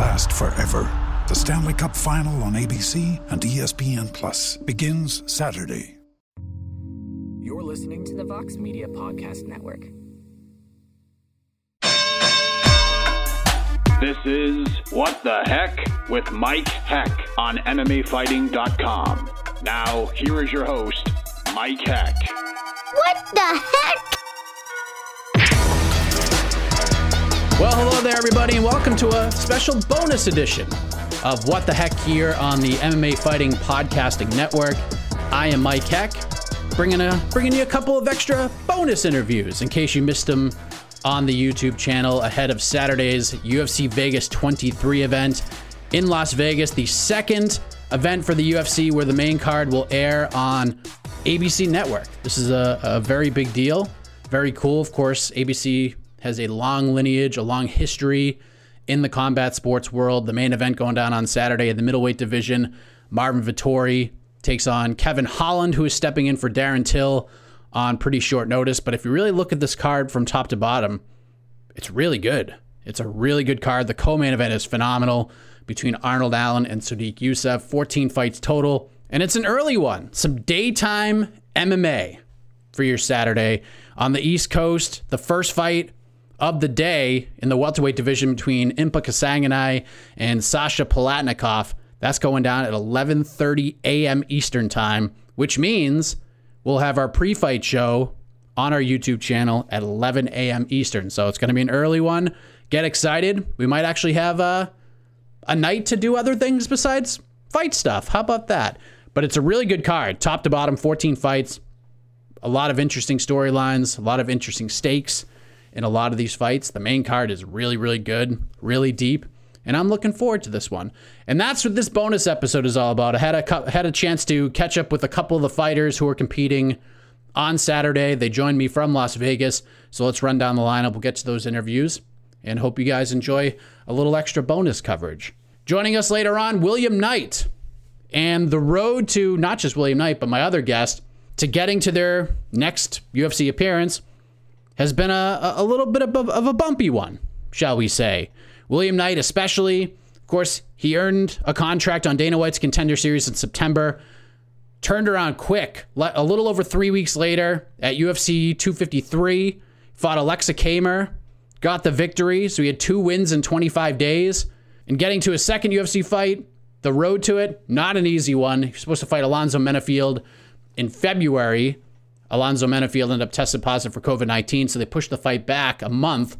last forever. The Stanley Cup Final on ABC and ESPN Plus begins Saturday. You're listening to the Vox Media Podcast Network. This is What the Heck with Mike Heck on MMAfighting.com. Now, here is your host, Mike Heck. What the heck? Well, hello there, everybody, and welcome to a special bonus edition of What the Heck here on the MMA Fighting Podcasting Network. I am Mike Heck, bringing a bringing you a couple of extra bonus interviews in case you missed them on the YouTube channel ahead of Saturday's UFC Vegas 23 event in Las Vegas, the second event for the UFC where the main card will air on ABC Network. This is a, a very big deal, very cool. Of course, ABC has a long lineage, a long history in the combat sports world. The main event going down on Saturday in the middleweight division, Marvin Vettori takes on Kevin Holland, who is stepping in for Darren Till on pretty short notice. But if you really look at this card from top to bottom, it's really good. It's a really good card. The co-main event is phenomenal between Arnold Allen and Sodiq Yusuff. 14 fights total, and it's an early one. Some daytime MMA for your Saturday on the East Coast. The first fight of the day in the welterweight division between Impa Kasanganay and Sasha Palatnikov. That's going down at 11:30 a.m. Eastern Time, which means we'll have our pre-fight show on our YouTube channel at 11 a.m. Eastern. So it's going to be an early one. Get excited. We might actually have a a night to do other things besides fight stuff. How about that? But it's a really good card, top to bottom, 14 fights, a lot of interesting storylines, a lot of interesting stakes in a lot of these fights. The main card is really, really good, really deep, and I'm looking forward to this one. And that's what this bonus episode is all about. I had a had a chance to catch up with a couple of the fighters who are competing on Saturday. They joined me from Las Vegas, so let's run down the lineup. We'll get to those interviews, and hope you guys enjoy a little extra bonus coverage. Joining us later on, William Knight, and the road to not just William Knight, but my other guest to getting to their next UFC appearance has been a, a little bit of a, of a bumpy one, shall we say. William Knight, especially, of course, he earned a contract on Dana White's Contender Series in September, turned around quick, a little over three weeks later at UFC 253, fought Aleksa Camur, got the victory, so he had two wins in 25 days. And getting to his second UFC fight, the road to it, not an easy one. He was supposed to fight Alonzo Menifield in February. Alonzo Menifield ended up tested positive for COVID 19, so they pushed the fight back a month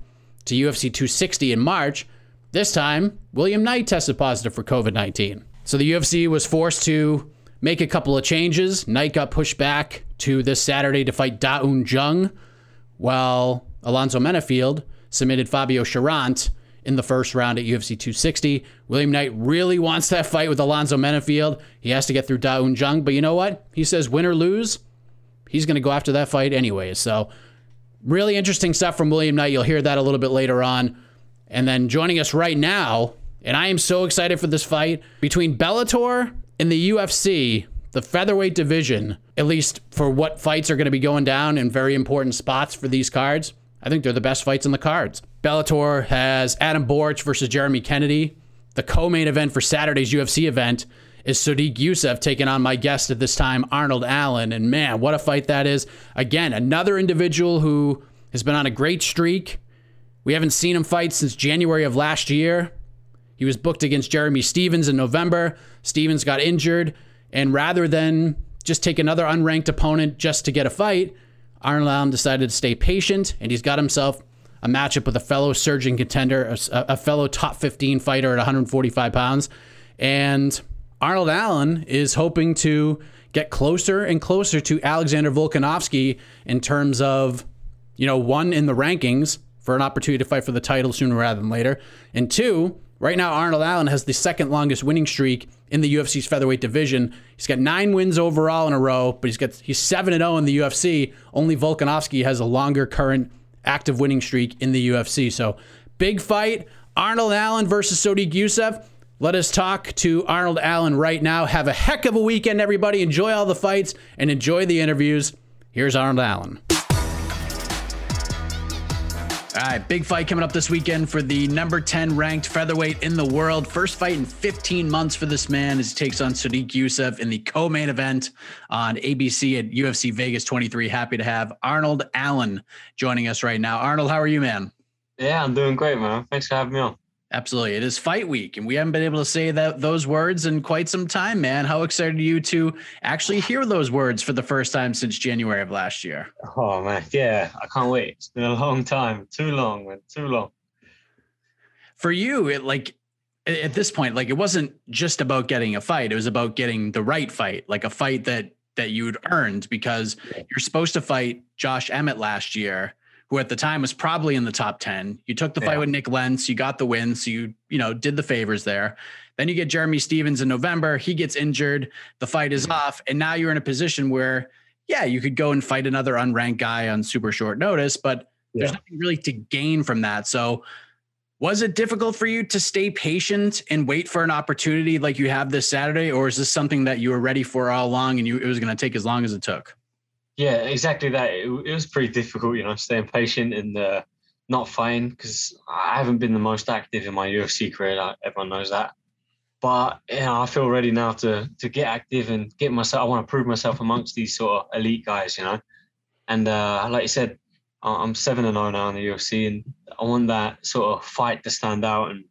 to UFC 260 in March. This time, William Knight tested positive for COVID 19. So the UFC was forced to make a couple of changes. Knight got pushed back to this Saturday to fight Da Un Jung, while Alonzo Menifield submitted Fabio Cherant in the first round at UFC 260. William Knight really wants that fight with Alonzo Menifield. He has to get through Da Un Jung, but you know what? He says win or lose, he's going to go after that fight anyway. So, really interesting stuff from William Knight. You'll hear that a little bit later on. And then joining us right now, and I am so excited for this fight between Bellator and the UFC, the featherweight division, at least for what fights are going to be going down in very important spots for these cards. I think they're the best fights in the cards. Bellator has Adam Borics versus Jeremy Kennedy. The co-main event for Saturday's UFC event is Sodiq Yusuff taking on my guest at this time, Arnold Allen. And man, what a fight that is. Again, another individual who has been on a great streak. We haven't seen him fight since January of last year. He was booked against Jeremy Stephens in November. Stephens got injured, and rather than just take another unranked opponent just to get a fight, Arnold Allen decided to stay patient, and he's got himself a matchup with a fellow surging contender, a, a fellow top 15 fighter at 145 pounds. And Arnold Allen is hoping to get closer and closer to Alexander Volkanovski in terms of, you know, one in the rankings for an opportunity to fight for the title sooner rather than later, and two, Right now, Arnold Allen has the second longest winning streak in the UFC's featherweight division. He's got nine wins overall in a row, but he's got he's seven and zero oh in the UFC. Only Volkanovski has a longer current active winning streak in the UFC. So big fight, Arnold Allen versus Sodiq Yusuff. Let us talk to Arnold Allen right now. Have a heck of a weekend, everybody. Enjoy all the fights and enjoy the interviews. Here's Arnold Allen. All right, big fight coming up this weekend for the number 10 ranked featherweight in the world. First fight in 15 months for this man as he takes on Sodiq Yusuff in the co main event on ABC at UFC Vegas 23. Happy to have Arnold Allen joining us right now. Arnold, how are you, man? Yeah, I'm doing great, man. Thanks for having me on. Absolutely. It is fight week, and we haven't been able to say that those words in quite some time, man. How excited are you to actually hear those words for the first time since January of last year? Oh man, yeah, I can't wait. It's been a long time. Too long, man. Too long. For you, it like at this point, like it wasn't just about getting a fight, it was about getting the right fight, like a fight that that you'd earned because you're supposed to fight Josh Emmett last year who at the time was probably in the top 10. You took the fight with Nik Lentz, you got the win, so you, you know, did the favors there. Then you get Jeremy Stephens in November, he gets injured, the fight is mm-hmm. off, and now you're in a position where yeah, you could go and fight another unranked guy on super short notice, but yeah. there's nothing really to gain from that. So was it difficult for you to stay patient and wait for an opportunity like you have this Saturday, or is this something that you were ready for all along and you it was going to take as long as it took? Yeah, exactly that. It, it, was pretty difficult, you know, staying patient and uh, not fighting because I haven't been the most active in my UFC career. Everyone knows that. But you know, I feel ready now to to get active and get myself. I want to prove myself amongst these sort of elite guys, you know. And uh, like you said, I'm seven and zero oh now in the UFC, and I want that sort of fight to stand out and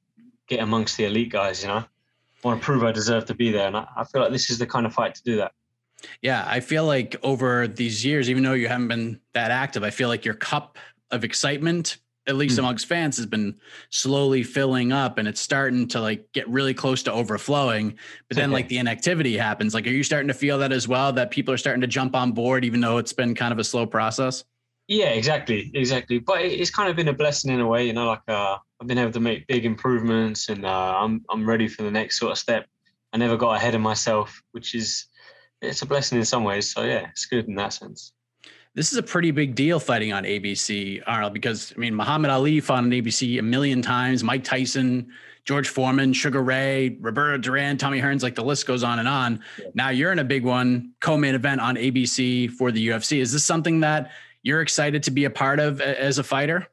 get amongst the elite guys, you know. I want to prove I deserve to be there, and I, I feel like this is the kind of fight to do that. Yeah, I feel like over these years, even though you haven't been that active, I feel like your cup of excitement, at least mm. amongst fans, has been slowly filling up and it's starting to like get really close to overflowing. But then, like the inactivity happens. Like, are you starting to feel that as well? That people are starting to jump on board, even though it's been kind of a slow process? Yeah, exactly, exactly. But it's kind of been a blessing in a way, you know. Like uh, I've been able to make big improvements, and uh, I'm I'm ready for the next sort of step. I never got ahead of myself, which is it's a blessing in some ways. So yeah, it's good in that sense. This is a pretty big deal fighting on ABC, Arnold, because I mean Muhammad Ali fought on ABC a million times, Mike Tyson, George Foreman, Sugar Ray, Roberto Duran, Tommy Hearns, like the list goes on and on. Yeah. Now you're in a big one, co-main event on ABC for the UFC. Is this something that you're excited to be a part of as a fighter?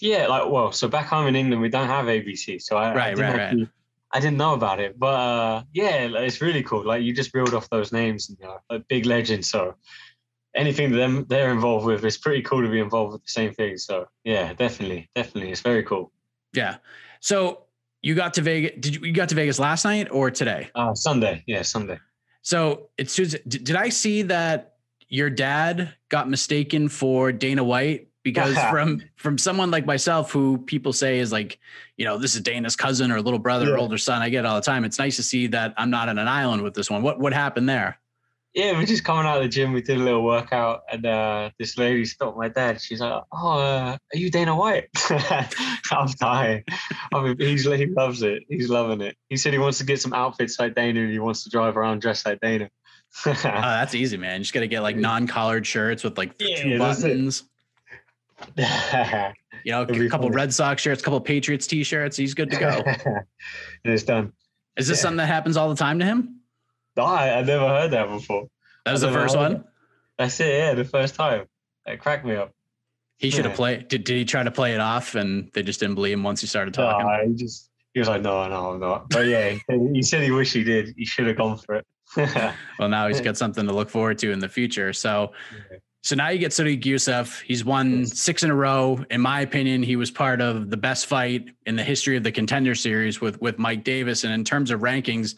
Yeah, like well, so back home in England we don't have ABC, so I, right, I right, right. I didn't know about it, but uh, yeah, it's really cool. Like you just build off those names, and, you know, like big legends. So anything that them they're involved with, it's pretty cool to be involved with the same thing. So yeah, definitely, definitely, it's very cool. Yeah. So you got to Vegas? Did you, you got to Vegas last night or today? Uh, Sunday. Yeah, Sunday. So it's did I see that your dad got mistaken for Dana White because from from someone like myself who people say is like you know this is dana's cousin or little brother yeah. or older son i get all the time. It's nice to see that i'm not on an island with this one. What what happened there? Yeah we're just coming out of the gym. We did a little workout and uh, this lady stopped my dad. She's like oh uh, are you dana white? I'm dying. I mean he's, he loves it. He's loving it. He said he wants to get some outfits like dana and he wants to drive around dressed like dana. Oh, that's easy man. You just got to get like non-collared shirts with like yeah, two buttons you know, a couple. Red Sox shirts, a couple Patriots t-shirts. He's good to go. it's done. Is this yeah. something that happens all the time to him? No, I, I never heard that before. That was I the first one. That. That's it. Yeah, the first time. It cracked me up. He should have yeah. played. Did, did he try to play it off, and they just didn't believe him once he started talking? No, he just he was like, no, no, I'm not. But yeah, he said he wished he did. He should have gone for it. well, now he's got something to look forward to in the future. So, So now you get Sodiq Yusuff. He's won six in a row. In my opinion, he was part of the best fight in the history of the contender series with with Mike Davis. And in terms of rankings,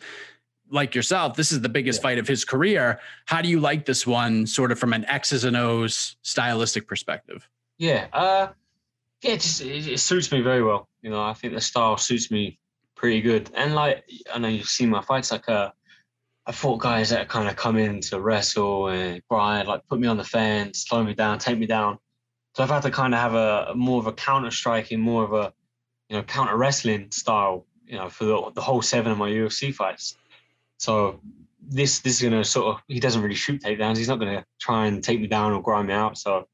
like yourself, this is the biggest yeah. fight of his career. How do you like this one, sort of from an X's and O's stylistic perspective? Yeah, uh, yeah, it just it, it suits me very well. You know, I think the style suits me pretty good. And like I know you've seen my fights, like uh, I fought guys that kind of come in to wrestle and grind, like put me on the fence, slow me down, take me down. So I've had to kind of have a more of a counter striking, more of a you know counter wrestling style, you know, for the, the whole seven of my UFC fights. So this this is gonna sort of he doesn't really shoot takedowns. He's not gonna try and take me down or grind me out. So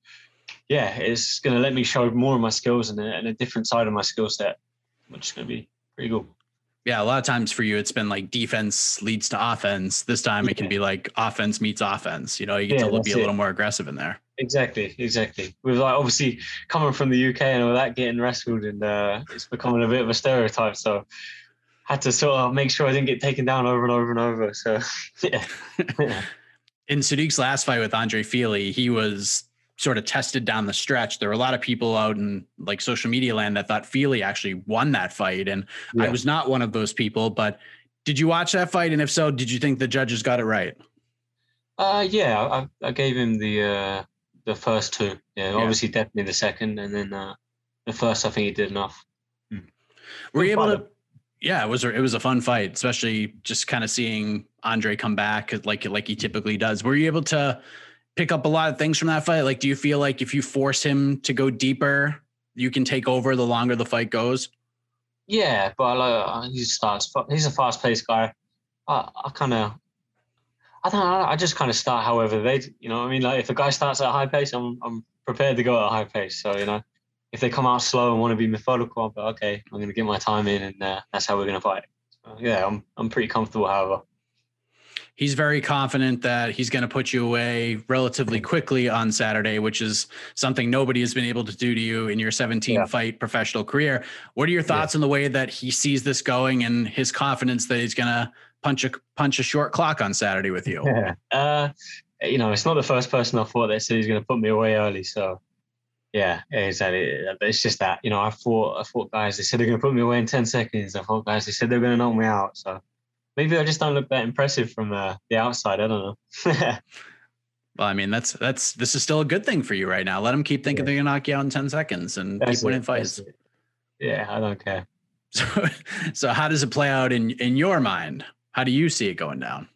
yeah, it's gonna let me show more of my skills and a, and a different side of my skill set, which is gonna be pretty cool yeah, a lot of times for you, it's been like defense leads to offense. This time yeah. it can be like offense meets offense. You know, you get yeah, to be a little more aggressive in there. Exactly, exactly. With like obviously coming from the UK and all that, getting wrestled, and uh, it's becoming a bit of a stereotype. So had to sort of make sure I didn't get taken down over and over and over. So yeah. in Sodiq's last fight with Andre Fili, he was sort of tested down the stretch. There were a lot of people out in like social media land that thought Fili actually won that fight. And yeah. I was not one of those people, but did you watch that fight? And if so, did you think the judges got it right? Uh, yeah, I, I gave him the, uh, the first two. Yeah, yeah. obviously definitely the second. And then, uh, the first, I think he did enough. Hmm. Were you able to, yeah, it was, it was a fun fight, especially just kind of seeing Andre come back like, like he typically does. Were you able to, pick up a lot of things from that fight? Like, do you feel like if you force him to go deeper, you can take over the longer the fight goes? Yeah, but uh, he starts. He's a fast-paced guy. I, I kind of, I don't know. I just kind of start however they, you know. I mean, like if a guy starts at a high pace, I'm I'm prepared to go at a high pace. So you know, if they come out slow and want to be methodical, I'm like, okay, I'm going to get my time in, and uh, that's how we're going to fight. So, yeah, I'm I'm pretty comfortable. However he's very confident that he's going to put you away relatively quickly on Saturday, which is something nobody has been able to do to you in your 17 yeah. fight professional career. What are your thoughts yeah. on the way that he sees this going and his confidence that he's going to punch a punch a short clock on Saturday with you? Yeah. Uh, you know, it's not the first person I thought that said he's going to put me away early. So, yeah, exactly. It's just that you know, I thought I thought guys they said they're going to put me away in 10 seconds. I thought guys they said they're going to knock me out. So maybe I just don't look that impressive from uh, the outside. I don't know. well, I mean, that's that's this is still a good thing for you right now. Let them keep thinking yeah. they're gonna knock you out in ten seconds and that's keep winning fights. Yeah, I don't care. So, so how does it play out in in your mind? How do you see it going down?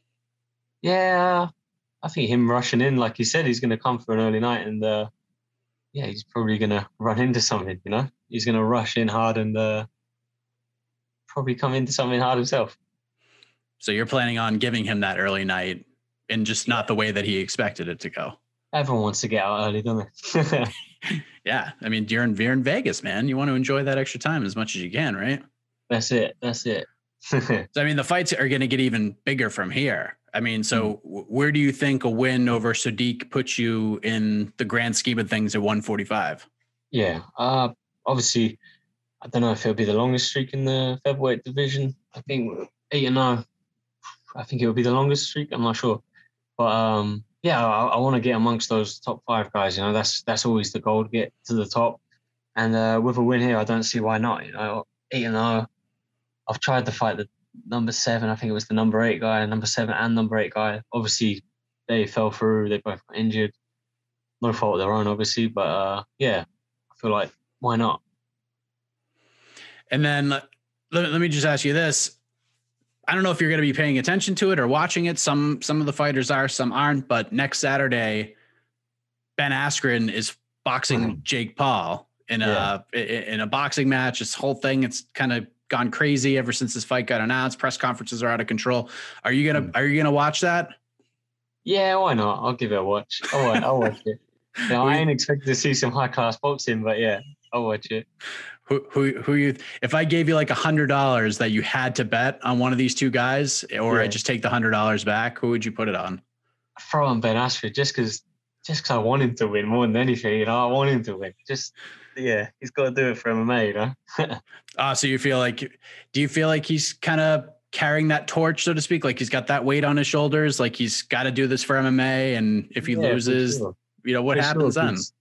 Yeah, I think him rushing in, like you said, he's going to come for an early night, and uh, yeah, he's probably going to run into something. You know, he's going to rush in hard and uh, probably come into something hard himself. So you're planning on giving him that early night and just not the way that he expected it to go. Everyone wants to get out early, don't they? yeah. I mean, you're in, you're in Vegas, man. You want to enjoy that extra time as much as you can, right? That's it. That's it. so, I mean, the fights are going to get even bigger from here. I mean, so mm. where do you think a win over Sodiq puts you in the grand scheme of things at 145? Yeah. Uh, obviously, I don't know if it'll be the longest streak in the featherweight division. I think eight and nine. I think it would be the longest streak. I'm not sure, but um, yeah, I, I want to get amongst those top five guys. You know, that's that's always the goal to get to the top. And uh, with a win here, I don't see why not. You know, eight and zero. I've tried to fight the number seven. I think it was the number eight guy, number seven and number eight guy. Obviously, they fell through. They both got injured. No fault of their own, obviously. But uh, yeah, I feel like why not? And then let, let me just ask you this: I don't know if you're going to be paying attention to it or watching it. Some some of the fighters are, some aren't. But next Saturday, Ben Askren is boxing mm-hmm. Jake Paul in a yeah. in a boxing match. This whole thing, it's kind of gone crazy ever since this fight got announced. Press conferences are out of control. Are you gonna mm. Are you gonna watch that? Yeah, why not? I'll give it a watch. I'll, watch, I'll watch it. Yeah, I ain't expecting to see some high class boxing, but yeah, I'll watch it who who who you if I gave you like a hundred dollars that you had to bet on one of these two guys, or yeah. I just take the hundred dollars back, who would you put it on? I throw on Ben Askren just because just because I want him to win more than anything. You know, I want him to win. Just yeah, he's got to do it for MMA. You know. Ah, uh, so you feel like? Do you feel like he's kind of carrying that torch, so to speak? Like he's got that weight on his shoulders. Like he's got to do this for MMA, and if he yeah, loses, sure. you know what For happens sure, then? He's,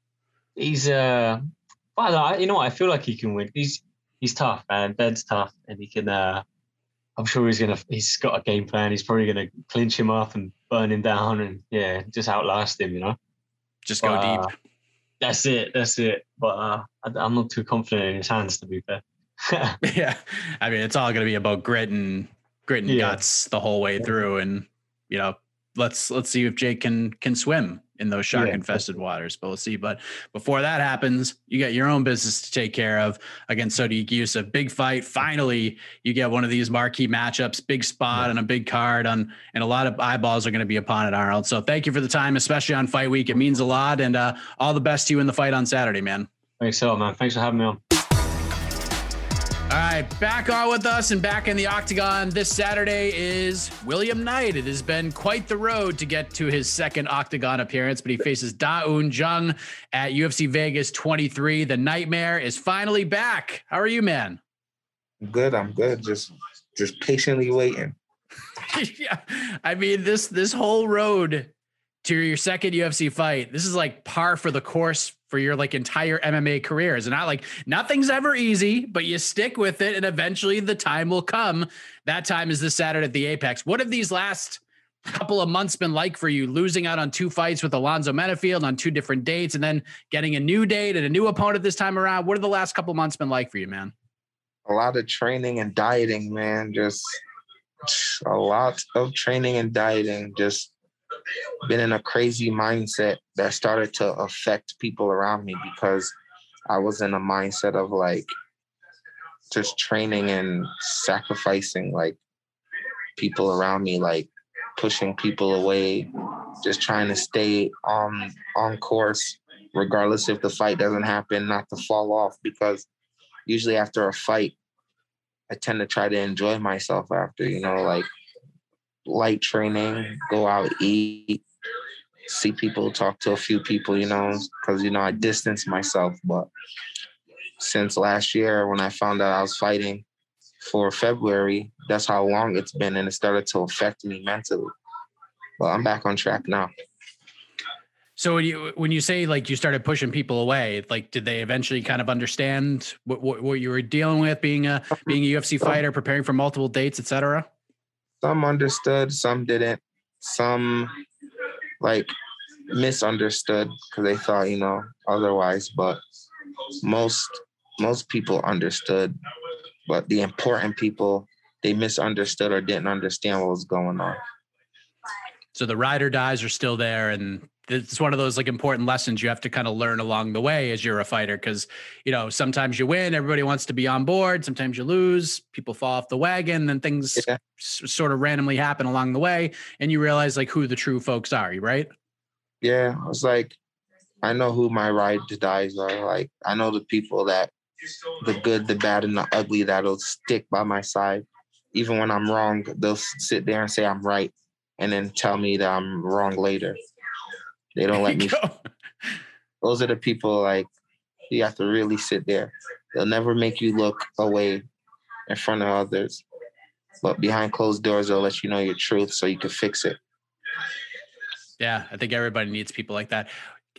he's uh, well, I, you know what? I feel like he can win. He's he's tough, man. Ben's tough, and he can. uh I'm sure he's gonna. He's got a game plan. He's probably gonna clinch him up and burn him down, and yeah, just outlast him. You know. Just go Uh, deep. That's it. That's it. But uh, I, I'm not too confident in his hands, to be fair. Yeah, I mean, it's all going to be about grit and grit and Yeah. guts the whole way through, and you know, let's let's see if Jake can can swim in those shark Yeah. infested waters. But we'll see. But before that happens, you got your own business to take care of against Sodiq Yusuff. Big fight. Finally, you get one of these marquee matchups. Big spot and a big card on, and a lot of eyeballs are going to be upon it, Arnold. So thank you for the time, especially on fight week. It means a lot, and uh, all the best to you in the fight on Saturday, man. Thanks lot, man. Thanks for having me on. Right, back on with us and back in the octagon this Saturday is William Knight. It has been quite the road to get to his second octagon appearance, but he faces Da Un Jung at UFC Vegas 23. The Nightmare is finally back. How are you, man? Good. I'm good. Just just patiently waiting. yeah, I mean this this whole road to your second UFC fight. This is like par for the course for your like entire MMA career. Is it not like nothing's ever easy, but you stick with it and eventually the time will come. That time is this Saturday at the Apex. What have these last couple of months been like for you losing out on two fights with Alonzo Menifield on two different dates and then getting a new date and a new opponent this time around? What have the last couple months been like for you, man? A lot of training and dieting, man. Just a lot of training and dieting. Just been in a crazy mindset that started to affect people around me because I was in a mindset of like just training and sacrificing like people around me, like pushing people away, just trying to stay on on course, regardless if the fight doesn't happen, not to fall off because usually after a fight, I tend to try to enjoy myself after, you know, like light training, go out, eat, see people, talk to a few people, you know, because, you know, I distance myself. But since last year, when I found out I was fighting for February, that's how long it's been. And it started to affect me mentally. But I'm back on track now. So when you when you say like you started pushing people away, like did they eventually kind of understand what what, what you were dealing with, being a being a UFC fighter, preparing for multiple dates, etc. some understood, some didn't. Some like misunderstood because they thought, you know, otherwise. But most most people understood. But the important people, they misunderstood or didn't understand what was going on. So the ride or dies are still there, and it's one of those like important lessons you have to kind of learn along the way as you're a fighter. Because you know sometimes you win, everybody wants to be on board. Sometimes you lose, people fall off the wagon, then things Yeah. s- sort of randomly happen along the way, and you realize like who the true folks are. Right? Yeah, I was like, I know who my ride to dies are. Like, I know the people that, the good, the bad, and the ugly that'll stick by my side. Even when I'm wrong, they'll sit there and say I'm right and then tell me that I'm wrong later. They don't let me. Go. Those are the people like you have to really sit there. They'll never make you look away in front of others. But behind closed doors, they'll let you know your truth so you can fix it. Yeah, I think everybody needs people like that.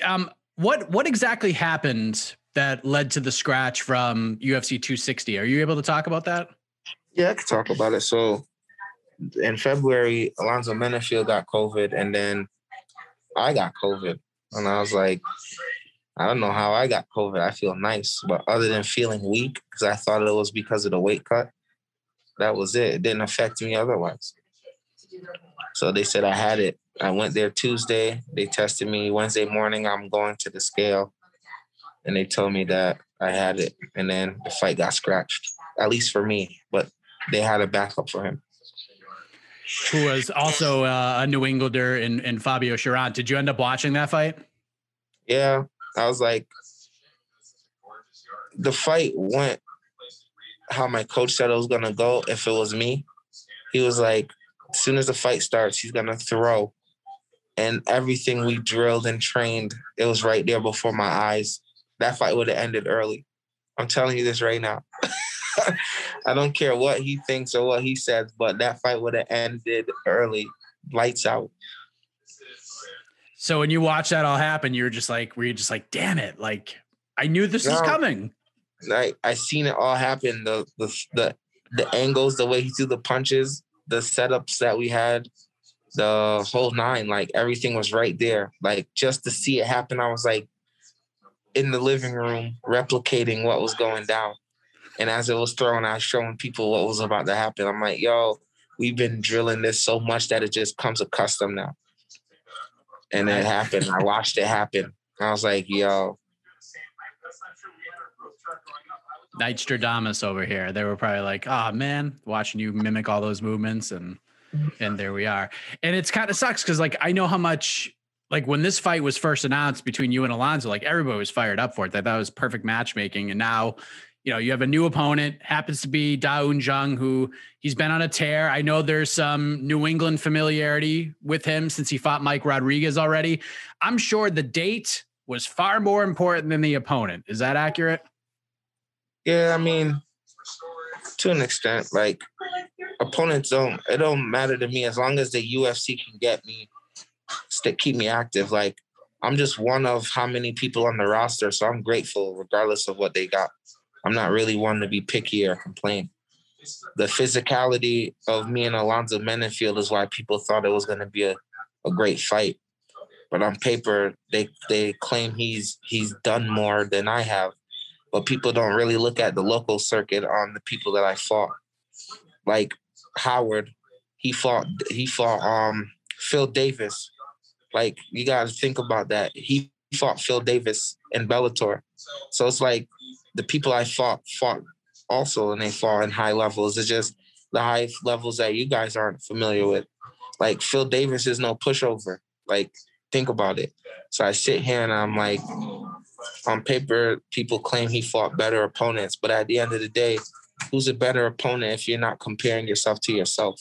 Um, what what exactly happened that led to the scratch from UFC 260? Are you able to talk about that? Yeah, I could talk about it. So in February, Alonzo Menifield got COVID, and then I got COVID. And I was like, I don't know how I got COVID. I feel nice. But other than feeling weak, because I thought it was because of the weight cut, that was it. It didn't affect me otherwise. So they said I had it. I went there Tuesday. They tested me Wednesday morning. I'm going to the scale. And they told me that I had it. And then the fight got scratched, at least for me. But they had a backup for him. Who was also uh, a New Englander in, in Fabio Cherant. Did you end up watching that fight? Yeah, I was like, the fight went how my coach said it was gonna go. If it was me, he was like, as soon as the fight starts, he's gonna throw, and everything we drilled and trained, it was right there before my eyes. That fight would have ended early. I'm telling you this right now. I don't care what he thinks or what he says, but that fight would have ended early, lights out. So when you watch that all happen, you were just like, were you just like, damn it, like I knew this was coming. I I seen it all happen. The the the the angles, the way he threw the punches, the setups that we had, the whole nine, like everything was right there. Like just to see it happen, I was like in the living room replicating what was going down. And as it was thrown, I was showing people what was about to happen. I'm like, yo, we've been drilling this so much that it just comes accustomed now. And it happened. I watched it happen. I was like, yo, Stradamus over here. They were probably like, oh man, watching you mimic all those movements and and there we are. And it's kind of sucks because like I know how much like when this fight was first announced between you and Alonzo, like everybody was fired up for it. That that was perfect matchmaking. And now, you know, you have a new opponent, happens to be Da Un Jung, who he's been on a tear. I know there's some New England familiarity with him since he fought Mike Rodriguez already. I'm sure the date was far more important than the opponent. Is that accurate? Yeah, I mean, to an extent, like opponents don't. It don't matter to me as long as the UFC can get me, stick keep me active. Like I'm just one of how many people on the roster, so I'm grateful regardless of what they got. I'm not really one to be picky or complain. The physicality of me and Alonzo Menifield is why people thought it was going to be a, a great fight. But on paper, they they claim he's he's done more than I have but people don't really look at the local circuit on the people that I fought. Like Howard, he fought he fought um Phil Davis. Like you gotta think about that. He fought Phil Davis in Bellator. So it's like the people I fought fought also and they fought in high levels. It's just the high levels that you guys aren't familiar with. Like Phil Davis is no pushover. Like think about it. So I sit here and I'm like, on paper, people claim he fought better opponents, but at the end of the day, who's a better opponent if you're not comparing yourself to yourself?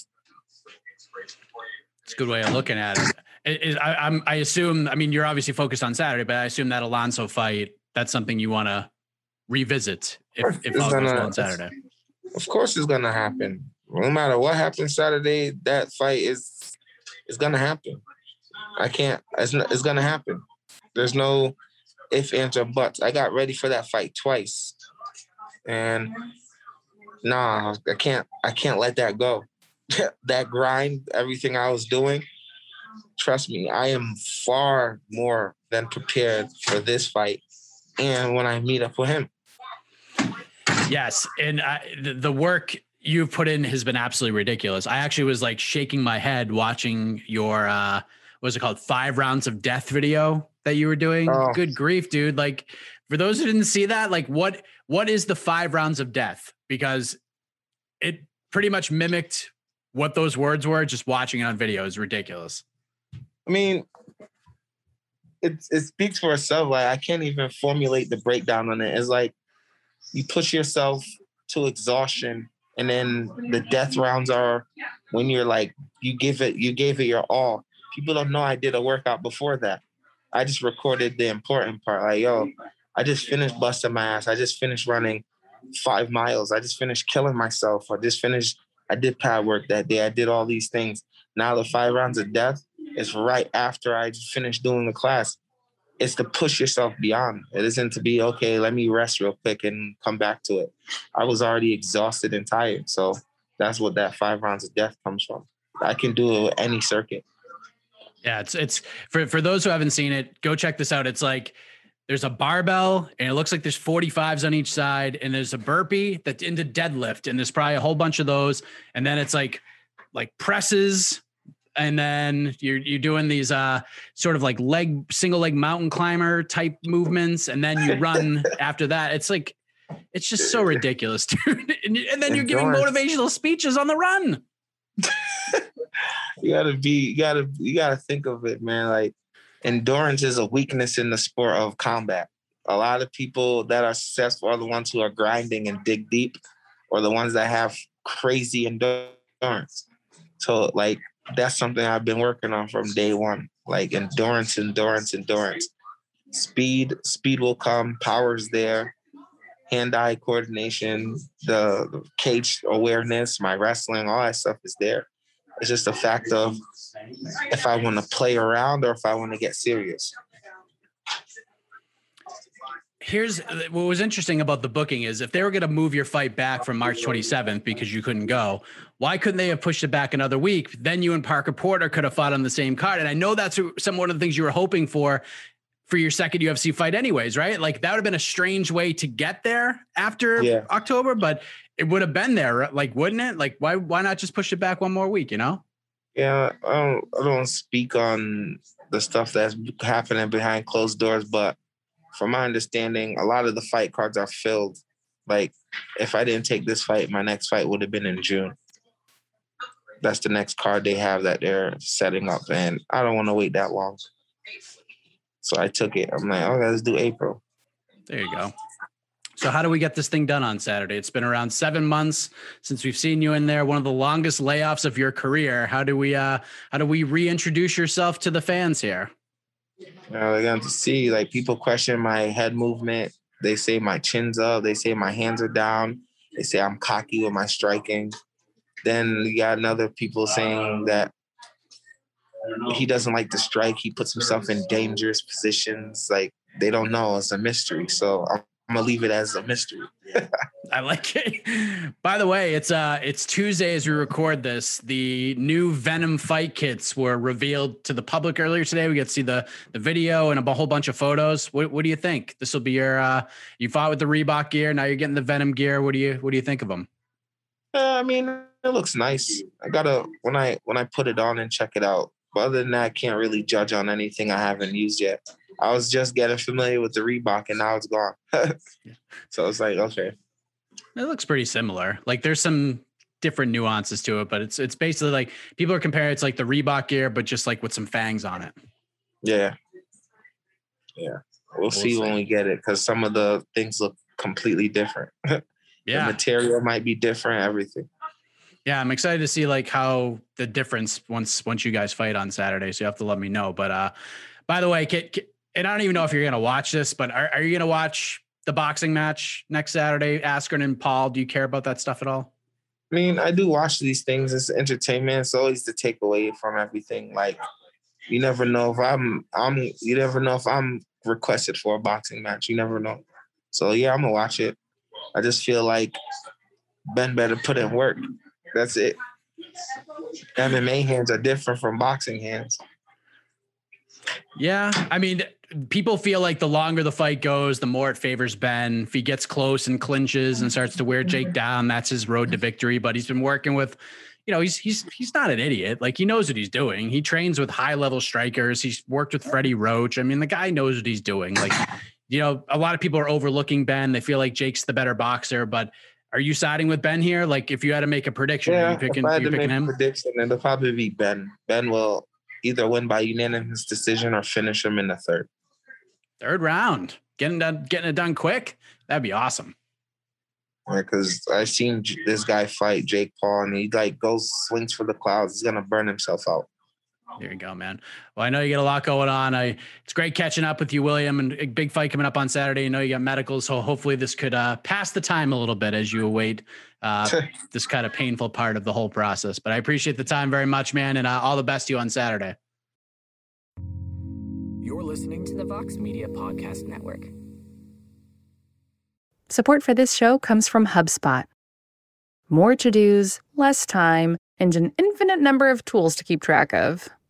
It's a good way of looking at it. I, I assume. I mean, you're obviously focused on Saturday, but I assume that Alonzo fight. That's something you want to revisit if, if It's all goes well on Saturday. Of course, it's gonna happen. No matter what happens Saturday, that fight is is gonna happen. I can't. It's, n- it's gonna happen. There's no if, ands, or buts. I got ready for that fight twice, and nah, I can't. I can't let that go. that grind, everything I was doing. Trust me, I am far more than prepared for this fight, and when I meet up with him. Yes, and I, the, the work you've put in has been absolutely ridiculous. I actually was like shaking my head watching your uh what was it called five rounds of death video that you were doing. Oh. Good grief, dude! Like for those who didn't see that, like what what is the five rounds of death? Because it pretty much mimicked what those words were. Just watching it on video is ridiculous. I mean, it it speaks for itself. Like I can't even formulate the breakdown on it. It's like you push yourself to exhaustion, and then the death rounds are when you're like you give it you gave it your all. People don't know I did a workout before that. I just recorded the important part. Like yo, I just finished busting my ass. I just finished running five miles. I just finished killing myself. I just finished. I did pad work that day. I did all these things. Now the five rounds of death is right after I finished doing the class. It's to push yourself beyond. It isn't to be okay. Let me rest real quick and come back to it. I was already exhausted and tired, so that's what that five rounds of death comes from. I can do any circuit. Yeah, it's it's for for those who haven't seen it, go check this out. It's like there's a barbell and it looks like there's 45s on each side, and there's a burpee that's into deadlift, and there's probably a whole bunch of those, and then it's like like presses, and then you're you're doing these uh sort of like leg single leg mountain climber type movements, and then you run after that. It's like it's just so ridiculous, dude. And, and then you're giving motivational speeches on the run. You gotta be, you gotta, you gotta think of it, man. Like endurance is a weakness in the sport of combat. A lot of people that are successful are the ones who are grinding and dig deep, or the ones that have crazy endurance. So, like, that's something I've been working on from day one. Like endurance, endurance, endurance. Speed, speed will come. Power's there. Hand-eye coordination, the, cage awareness, my wrestling, all that stuff is there It's just a fact of if I want to play around or if I want to get serious. Here's what was interesting about the booking is if they were going to move your fight back from March 27th because you couldn't go, why couldn't they have pushed it back another week? Then you and Parker Porter could have fought on the same card. And I know that's some one of the things you were hoping for for your second UFC fight, anyways, right? Like that would have been a strange way to get there after yeah. October, but it would have been there, like wouldn't it? Like why why not just push it back one more week? You know? Yeah, I don't I don't speak on the stuff that's happening behind closed doors, but from my understanding, a lot of the fight cards are filled. Like if I didn't take this fight, my next fight would have been in June. That's the next card they have that they're setting up, and I don't want to wait that long. So I took it. I'm like, okay, let's do April. There you go. So how do we get this thing done on Saturday? It's been around seven months since we've seen you in there. One of the longest layoffs of your career. How do we uh how do we reintroduce yourself to the fans here? Know, they're going to see like people question my head movement. They say my chin's up. They say my hands are down. They say I'm cocky with my striking. Then you got another people saying that he doesn't like to strike. He puts himself in dangerous positions. Like they don't know. It's a mystery. So I'm, I'm gonna leave it as a mystery. I like it. By the way, it's uh it's Tuesday as we record this. The new Venum fight kits were revealed to the public earlier today. We get to see the the video and a whole bunch of photos. What what do you think? This will be your uh you fought with the Reebok gear, now you're getting the Venum gear. What do you what do you think of them? Uh, I mean, it looks nice. I gotta when I when I put it on and check it out. But other than that, I can't really judge on anything I haven't used yet. I was just getting familiar with the Reebok and now it's gone. so it's like, okay. It looks pretty similar. Like there's some different nuances to it, but it's it's basically like people are comparing it's like the Reebok gear, but just like with some fangs on it. Yeah. Yeah. We'll, we'll see, see, when we get it because some of the things look completely different. yeah. The material might be different, everything. Yeah, I'm excited to see like how the difference once once you guys fight on Saturday. So you have to let me know. But uh by the way, can, can, and I don't even know if you're gonna watch this, but are, are you gonna watch the boxing match next Saturday? Askren and Paul. Do you care about that stuff at all? I mean, I do watch these things. It's entertainment. It's always the takeaway from everything. Like you never know if I'm I'm you never know if I'm requested for a boxing match. You never know. So yeah, I'm gonna watch it. I just feel like Ben better put in work. That's it. MMA hands are different from boxing hands. Yeah, I mean, people feel like the longer the fight goes, the more it favors Ben. If he gets close and clinches and starts to wear Jake down, that's his road to victory. But he's been working with, you know, he's he's he's not an idiot. Like he knows what he's doing. He trains with high level strikers. He's worked with Freddie Roach. I mean, the guy knows what he's doing. Like, you know, a lot of people are overlooking Ben. They feel like Jake's the better boxer, but are you siding with Ben here? Like, if you had to make a prediction, yeah, are you picking, if I had to make him? A prediction, it'll probably be Ben. Ben will either win by unanimous decision or finish him in the third. Third round, getting done, getting it done quick. That'd be awesome. Because I've seen this guy fight Jake Paul, and he like goes swings for the clouds. He's gonna burn himself out. There you go, man. Well, I know you get a lot going on. I it's great catching up with you, William, and a big fight coming up on Saturday. You know you got medical, so hopefully this could uh, pass the time a little bit as you await uh, this kind of painful part of the whole process. But I appreciate the time very much, man, and uh, all the best to you on Saturday. You're listening to the Vox Media Podcast Network. Support for this show comes from HubSpot. More to dos, less time, and an infinite number of tools to keep track of.